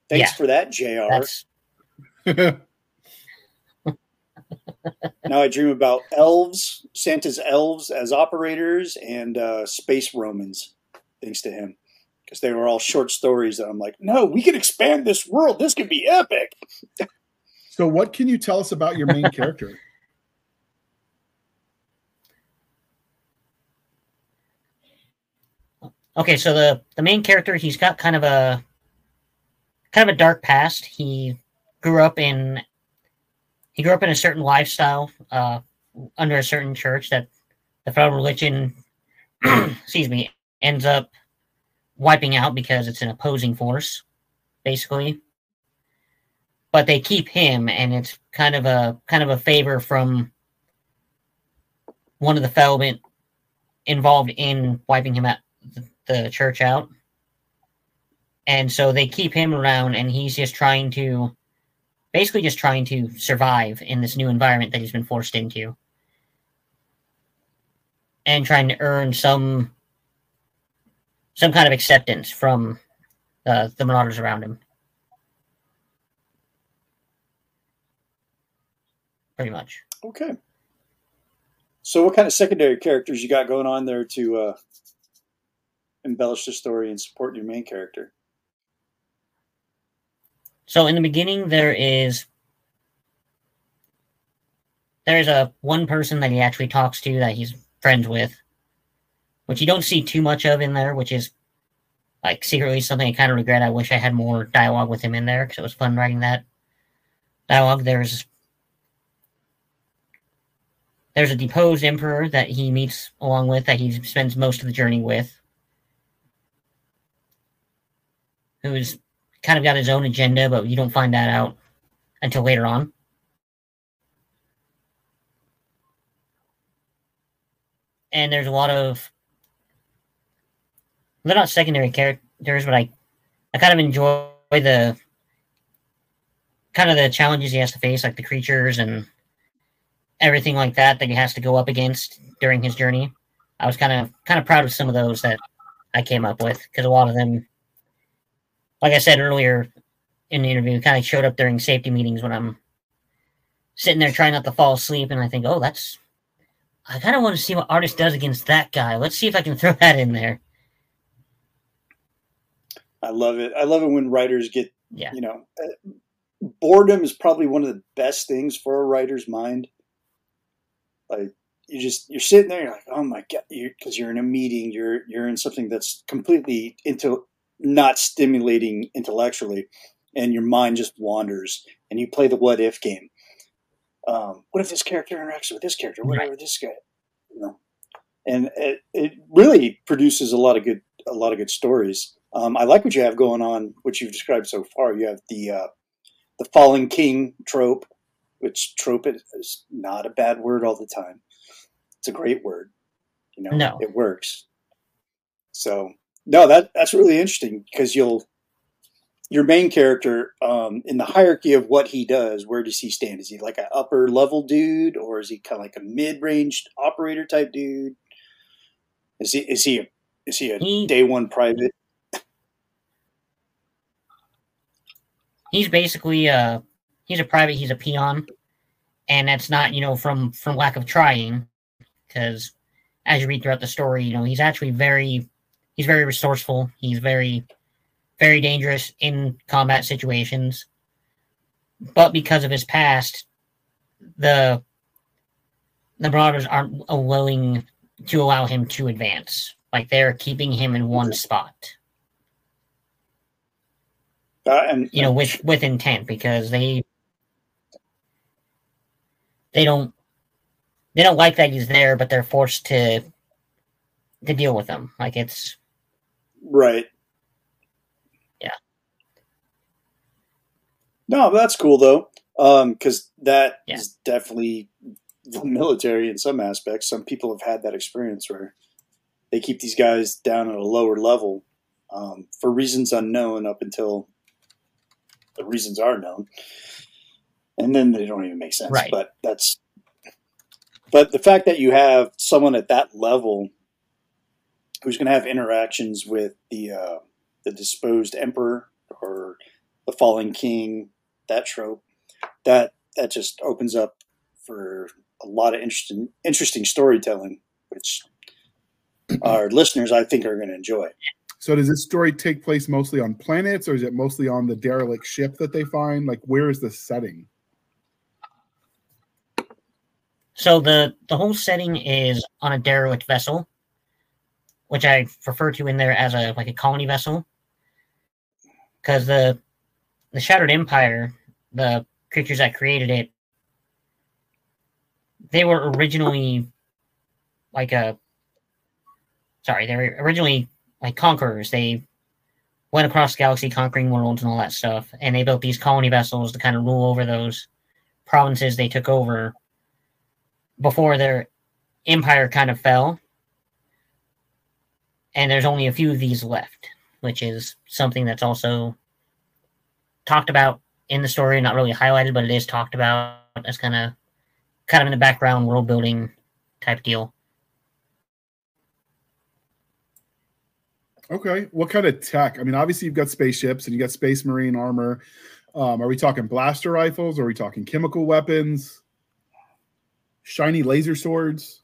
C: Thanks
B: Yeah.
C: for that, Jr. [laughs]
B: That's
C: now I dream about elves, Santa's elves as operators, and uh, space Romans, thanks to him. Because they were all short stories that I'm like, no, we can expand this world. This could be epic. [laughs]
A: so, what can you tell us about your main character? [laughs]
B: Okay, so the the main character, he's got kind of a kind of a dark past. He grew up in he grew up in a certain lifestyle uh, under a certain church that the federal religion, [clears throat] excuse me, ends up wiping out because it's an opposing force, basically. But they keep him, and it's kind of a kind of a favor from one of the fellowment involved in wiping him out the church out. And so they keep him around, and he's just trying to basically just trying to survive in this new environment that he's been forced into. And trying to earn some some kind of acceptance from uh, the marauders around him. Pretty much.
C: Okay. So, what kind of secondary characters you got going on there to uh, embellish the story and support your main character?
B: So in the beginning, there is there is a one person that he actually talks to that he's friends with, which you don't see too much of in there, which is like secretly something I kind of regret. I wish I had more dialogue with him in there because it was fun writing that dialogue. There's there's a deposed emperor that he meets along with that he spends most of the journey with, who's kind of got his own agenda, but you don't find that out until later on. And there's a lot of they're not secondary characters, but I I kind of enjoy the kind of the challenges he has to face, like the creatures and everything like that that he has to go up against during his journey. I was kind of kind of proud of some of those that I came up with because a lot of them like I said earlier in the interview, kind of showed up during safety meetings when I'm sitting there trying not to fall asleep, and I think, oh, that's. I kind of want to see what artist does against that guy. Let's see if I can throw [laughs] that in there.
C: I love it. I love it when writers get,
B: Yeah.
C: you know, uh, boredom is probably one of the best things for a writer's mind. Like you just you're sitting there, you're like, oh my god, because you're in a meeting, you're you're in something that's completely into not stimulating intellectually, and your mind just wanders, and you play the what if game. Um, what if this character interacts with this character? What
B: Right.
C: if this guy? You know, and it, it really produces a lot of good a lot of good stories. Um, I like what you have going on, what you've described so far. You have the uh, the fallen king trope, which trope is- not a bad word all the time. It's a great word. You know,
B: No.
C: it works. So no, that that's really interesting because you'll your main character um, in the hierarchy of what he does. Where does he stand? Is he like an upper level dude, or is he kind of like a mid range operator type dude? Is he is he a, is he a
B: He-
C: day one private?
B: He's basically uh he's a private, he's a peon, and that's not you know from from lack of trying, because as you read throughout the story, you know, he's actually very he's very resourceful. He's very very dangerous in combat situations. But because of his past, the the Marauders aren't willing to allow him to advance. Like they're keeping him in one spot.
C: Uh, and
B: you know, with with intent because they they don't they don't like that he's there, but they're forced to to deal with him. Like it's
C: right.
B: Yeah.
C: No, that's cool though, because um, that
B: Yeah.
C: is definitely the [laughs] military in some aspects. Some people have had that experience where they keep these guys down at a lower level um, for reasons unknown up until the reasons are known, and then they don't even make sense.
B: Right.
C: But that's but the fact that you have someone at that level who's going to have interactions with the uh, the disposed emperor or the fallen king, that trope, that that just opens up for a lot of interesting interesting storytelling, which [clears throat] our listeners I think are going to enjoy.
A: So does this story take place mostly on planets, or is it mostly on the derelict ship that they find? Like, where is the setting?
B: so the the whole setting is on a derelict vessel, which I refer to in there as a like a colony vessel. Because the the Shattered Empire, the creatures that created it, they were originally like a sorry, they were originally like conquerors. They went across the galaxy conquering worlds and all that stuff, and they built these colony vessels to kind of rule over those provinces they took over before their empire kind of fell. And there's only a few of these left, which is something that's also talked about in the story, not really highlighted, but it is talked about as kind of kind of in the background world building type deal.
A: Okay, what kind of tech? I mean, obviously you've got spaceships and you got space marine armor. Um, are we talking blaster rifles? Are we talking chemical weapons? Shiny laser swords?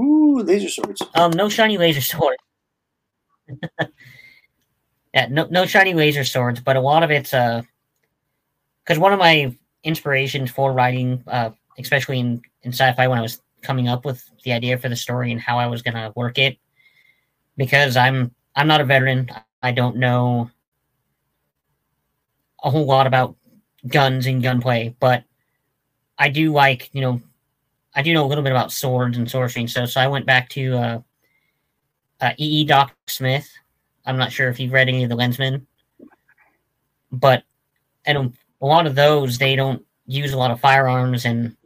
C: Ooh, laser swords.
B: Um, no shiny laser [laughs] sword. yeah, no no shiny laser swords, but a lot of it's uh, because one of my inspirations for writing, uh, especially in in sci-fi, when I was coming up with the idea for the story and how I was gonna work it, because I'm I'm not a veteran. I don't know a whole lot about guns and gunplay, but I do like you know I do know a little bit about swords and sorcery and stuff. So I went back to uh, uh, E. E. Doc Smith. I'm not sure if you've read any of the Lensmen, but and a lot of those they don't use a lot of firearms and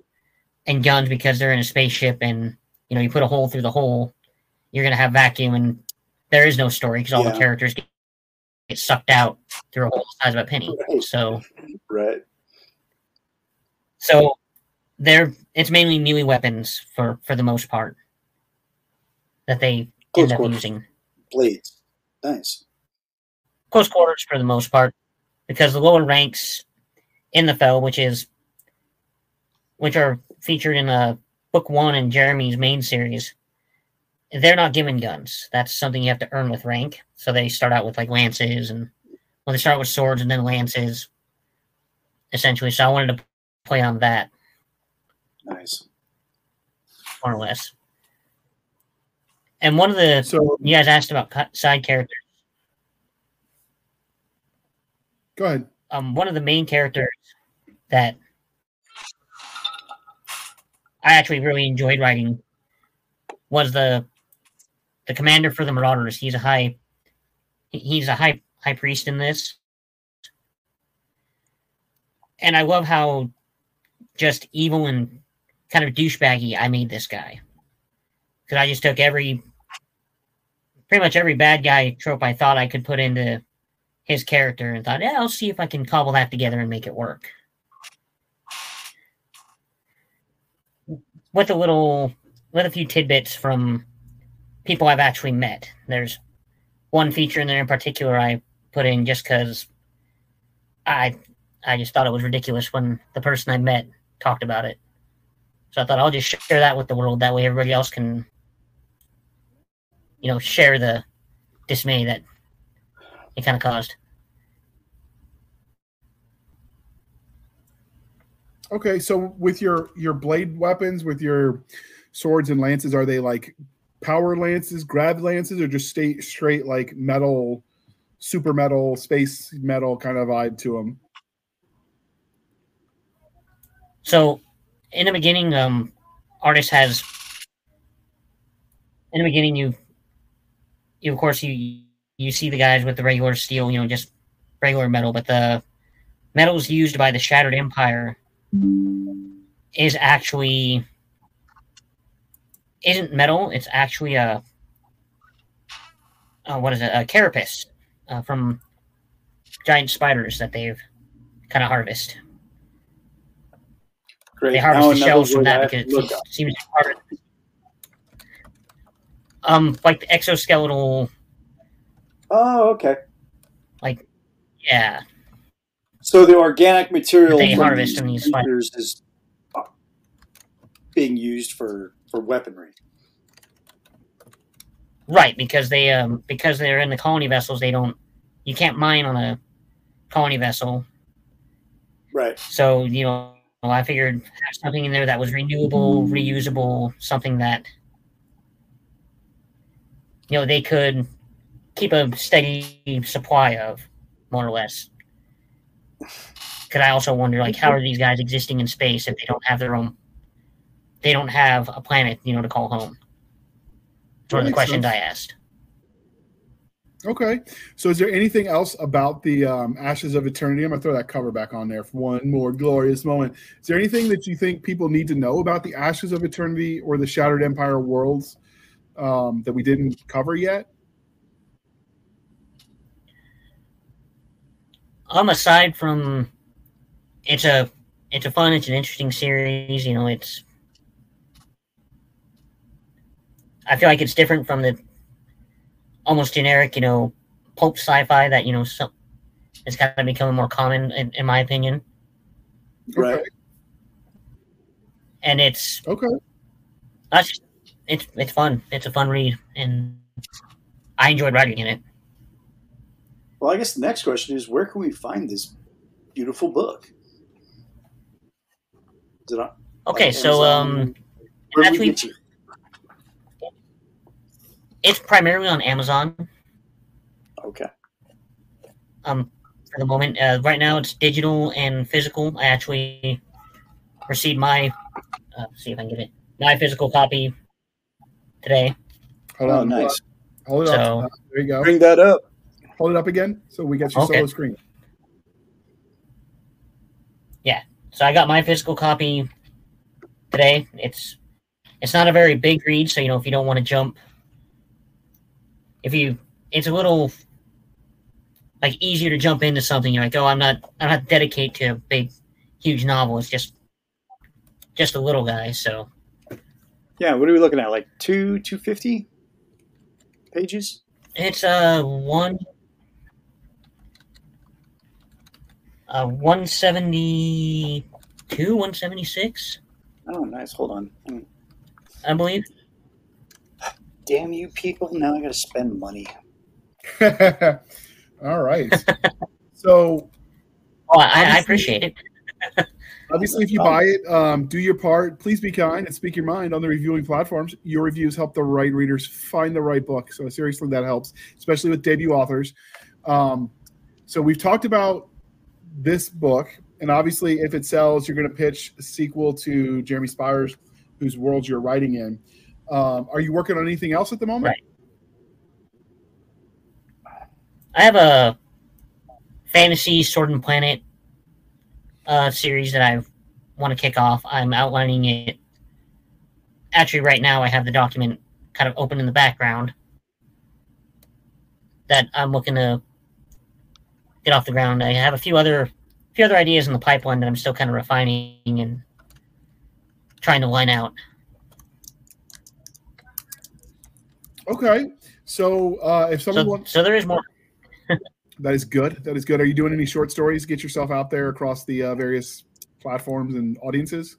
B: and guns because they're in a spaceship and you know you put a hole through the hole, you're gonna have vacuum and there is no story because all
C: Yeah.
B: the characters get, get sucked out through a hole the size of a penny.
C: Right.
B: So
C: Right.
B: so they're it's mainly melee weapons for for the most part that they
C: Close
B: end up
C: quarters.
B: using
C: Blades. Nice.
B: close quarters for the most part because the lower ranks in the fell which is which are featured in uh book one in jeremy's main series they're not given guns that's something you have to earn with rank so they start out with like lances and well they start with swords and then lances essentially so i wanted to play on that
C: Nice.
B: more or less and one of the
A: So
B: you guys asked about side characters
A: go ahead.
B: um, one of the main characters that I actually really enjoyed writing was the the commander for the Marauders. He's a high he's a high high priest in this, and I love how just evil and kind of douchebaggy I made this guy because I just took every pretty much every bad guy trope I thought I could put into his character and thought, yeah, I'll see if I can cobble that together and make it work. With a little, with a few tidbits from people I've actually met. There's one feature in there in particular I put in just because I, I just thought it was ridiculous when the person I met talked about it. So I thought I'll just share that with the world. That way, everybody else can you know, share the dismay that it kind of caused.
A: Okay, so with your your blade weapons, with your swords and lances, are they like power lances, grab lances, or just straight straight like metal, super metal, space metal kind of vibe to them?
B: So, in the beginning, um, artist has. In the beginning, you, you of course you you see the guys with the regular steel, you know, just regular metal, but the metals used by the Shattered Empire is actually isn't metal. It's actually a uh, what is it? A carapace uh, from giant spiders that they've kind of harvest.
C: Great.
B: They harvest the shells from that because it
C: up.
B: seems harder. Um, like the exoskeletal,
C: Oh, okay.
B: like yeah,
C: So the organic material
B: They harvest in these
C: creatures is uh, being used for for weaponry.
B: right. Because they um because they're in the colony vessels, they don't you can't mine on a colony vessel.
C: Right.
B: So you know, I figured have something in there that was renewable, reusable, something that you know they could keep a steady supply of, more or less. Could I also wonder, like, how are these guys existing in space if they don't have their own? They don't have a planet, you know, to call home. One of the questions
A: sense.
B: I asked.
A: Okay, so is there anything else about the um, Ashes of Eternity? I'm gonna throw that cover back on there for one more glorious moment. Is there anything that you think people need to know about the Ashes of Eternity or the Shattered Empire worlds um, that we didn't cover yet?
B: Um, aside from, it's a it's a fun, it's an interesting series. You know, it's. I feel like it's different from the almost generic, you know, pulp sci-fi that you know some is kind of becoming more common, in, in my opinion.
C: Right.
B: And it's
A: Okay.
B: that's it's it's fun. It's a fun read, and I enjoyed writing in it.
C: Well, I guess the next question is where can we find this beautiful book? It on
B: Okay,
C: like
B: so
C: Amazon?
B: um,
C: where do
B: that's
C: we
B: we-
C: get you?
B: It's primarily on Amazon.
C: Okay.
B: um for the moment. Uh, right now, it's digital and physical. I actually received my uh, see if I can get it my physical copy today.
A: Hold
C: Oh,
A: on.
C: nice.
A: Hold it
B: So-
A: up. Uh, there you go.
C: Bring that up.
A: Hold it up again, so we get your
B: Okay.
A: solo screen. Yeah.
B: So I got my physical copy today. It's it's not a very big read, so you know if you don't want to jump, if you it's a little like easier to jump into something. You're like, oh, I'm not I'm not dedicated to a big, huge novel. It's just just a little guy. So
C: Yeah, what are we looking at? Like two, two fifty pages?
B: It's uh one uh one seventy two, one seventy six.
C: Oh, nice. Hold on.
B: I believe.
C: Damn you people! Now I got to spend money. [laughs]
A: All right. so
B: Oh, I, I appreciate it. [laughs]
A: obviously, if you buy it, um, do your part. Please be kind and speak your mind on the reviewing platforms. Your reviews help the right readers find the right book. So seriously, that helps, especially with debut authors. Um, so we've talked about this book, and obviously, if it sells, you're going to pitch a sequel to Jeremy Spires, whose world you're writing in. Um, are you working on anything else at the moment?
B: Right. I have a fantasy Sword and Planet uh, series that I want to kick off. I'm outlining it. Actually, right now, I have the document kind of open in the background that I'm looking to get off the ground. I have a few other few other ideas in the pipeline that I'm still kind of refining and trying to line out.
A: Okay. So uh, if someone
B: So,
A: wants,
B: so there is more. [laughs]
A: that is good. That is good. Are you doing any short stories? Get yourself out there across the uh, various platforms and audiences.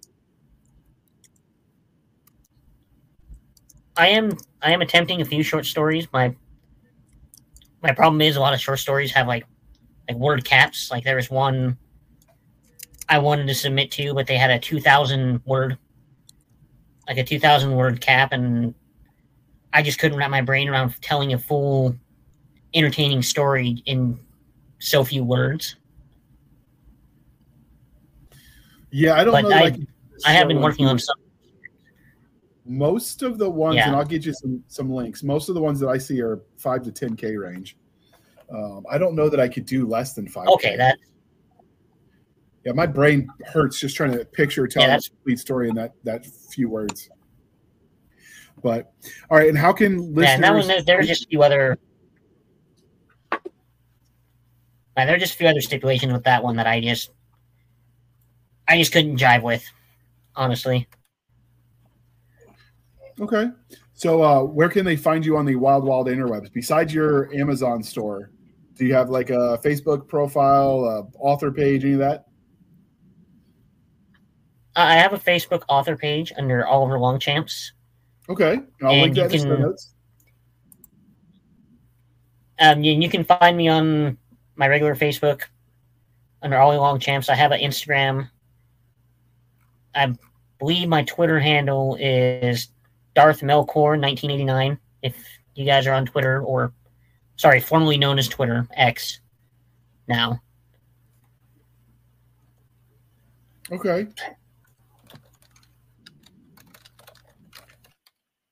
B: I am I am attempting a few short stories. My my problem is a lot of short stories have like like word caps. Like there was one I wanted to submit to, but they had a two thousand word like a two thousand word cap, and I just couldn't wrap my brain around telling a full entertaining story in so few words.
A: Yeah, I don't
B: But
A: know.
B: I-
A: can-
B: I have been working on some.
A: most of the ones,
B: Yeah.
A: and I'll get you some some links. Most of the ones that I see are five to ten k range. Um, I don't know that I could do less than five.
B: Okay, that
A: yeah, my brain hurts just trying to picture telling a
B: that's-
A: complete story in that that few words. But all right, and how can listeners?
B: yeah, and that one there, there were just a few other. Yeah, there are just a few other stipulations with that one that I just, I just couldn't jive with, honestly.
A: Okay. So, uh, where can they find you on the Wild Wild interwebs besides your Amazon store? Do you have like a Facebook profile, a author page, any of that?
B: Uh, I have a Facebook author page under Oliver Longchamps.
A: Okay. And I'll
B: And
A: link that
B: you
A: in the
B: can-
A: notes.
B: Um, you, you can find me on my regular Facebook under Ollie Longchamps. I have an Instagram. I believe my Twitter handle is Darth Melkor 1989. If you guys are on Twitter or, sorry, formerly known as Twitter X, now.
A: Okay.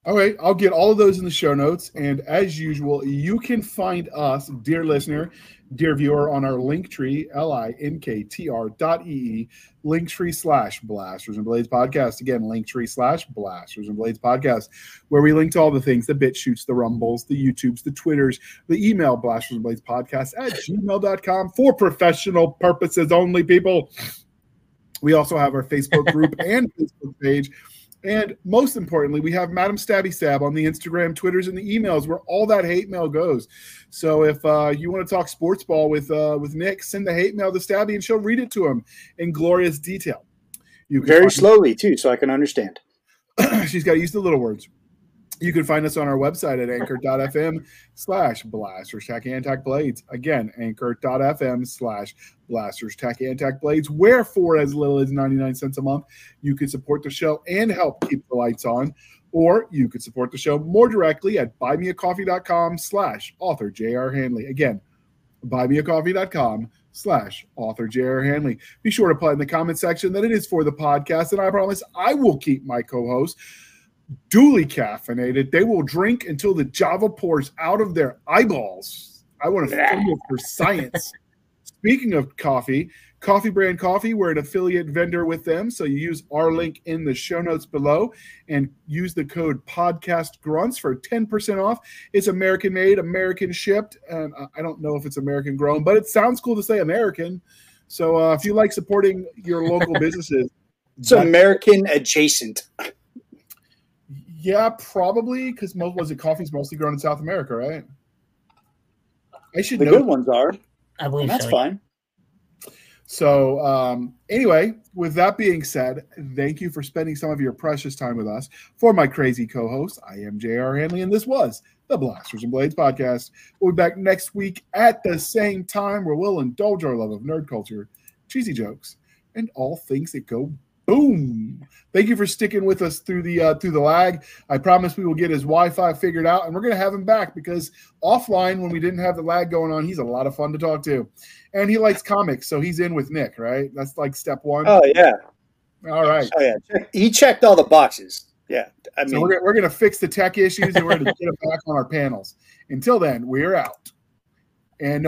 A: All right, I'll get all of those in the show notes. And as usual, you can find us, dear listener, dear viewer, on our link tree, L-I-N-K-T-R dot E-E, link tree slash Blasters and Blades podcast. Again, link tree slash Blasters and Blades podcast, where we link to all the things, the BitChutes, the rumbles, the YouTubes, the Twitters, the email Blasters and Blades podcast at gmail.com for professional purposes only, people. We also have our Facebook group [laughs] and Facebook page. And most importantly, we have Madam Stabby Stab on the Instagram, Twitters, and the emails where all that hate mail goes. So if uh, you want to talk sports ball with uh, with Nick, send the hate mail to Stabby and she'll read it to him in glorious detail. You can
C: Very slowly too, so I can understand. [clears throat]
A: she's got to use the little words. You can find us on our website at anchor.fm slash blasters tack antac blades. Again, anchor.fm slash blasters tack antac blades, where for as little as 99 cents a month, you can support the show and help keep the lights on. Or you could support the show more directly at buymeacoffee.com slash author J.R. Handley. Again, buymeacoffee.com slash author J.R. Handley. Be sure to put in the comment section that it is for the podcast, and I promise I will keep my co-host duly caffeinated. They will drink until the Java pours out of their eyeballs. I want to film it for science. Speaking of coffee, Coffee Brand Coffee, we're an affiliate vendor with them. So you use our link in the show notes below and use the code podcast grunts for 10% off. It's American made, American shipped. And I- I don't know if it's American grown, but it sounds cool to say American. So uh, if you like supporting your local [laughs] businesses,
C: It's American adjacent.
A: Yeah, probably because most was it coffee's mostly grown in South America, right? I should
C: The
A: know.
C: good ones are,
B: I believe
C: that's
B: so.
C: fine.
A: So, um, anyway, with that being said, thank you for spending some of your precious time with us. For my crazy co-host, I am J.R. Handley, and this was the Blasters and Blades podcast. We'll be back next week at the same time, where we'll indulge our love of nerd culture, cheesy jokes, and all things that go boom. Thank you for sticking with us through the uh, through the lag. I promise we will get his Wi-Fi figured out, and we're going to have him back because offline, when we didn't have the lag going on, he's a lot of fun to talk to, and he likes comics, so he's in with Nick. Right? That's like step one.
C: Oh yeah,
A: All right.
C: oh yeah. He checked all the boxes. Yeah, I
A: So
C: mean,
A: we're gonna, we're going to fix the tech issues, and we're going to get him back on our panels. Until then, we're out. And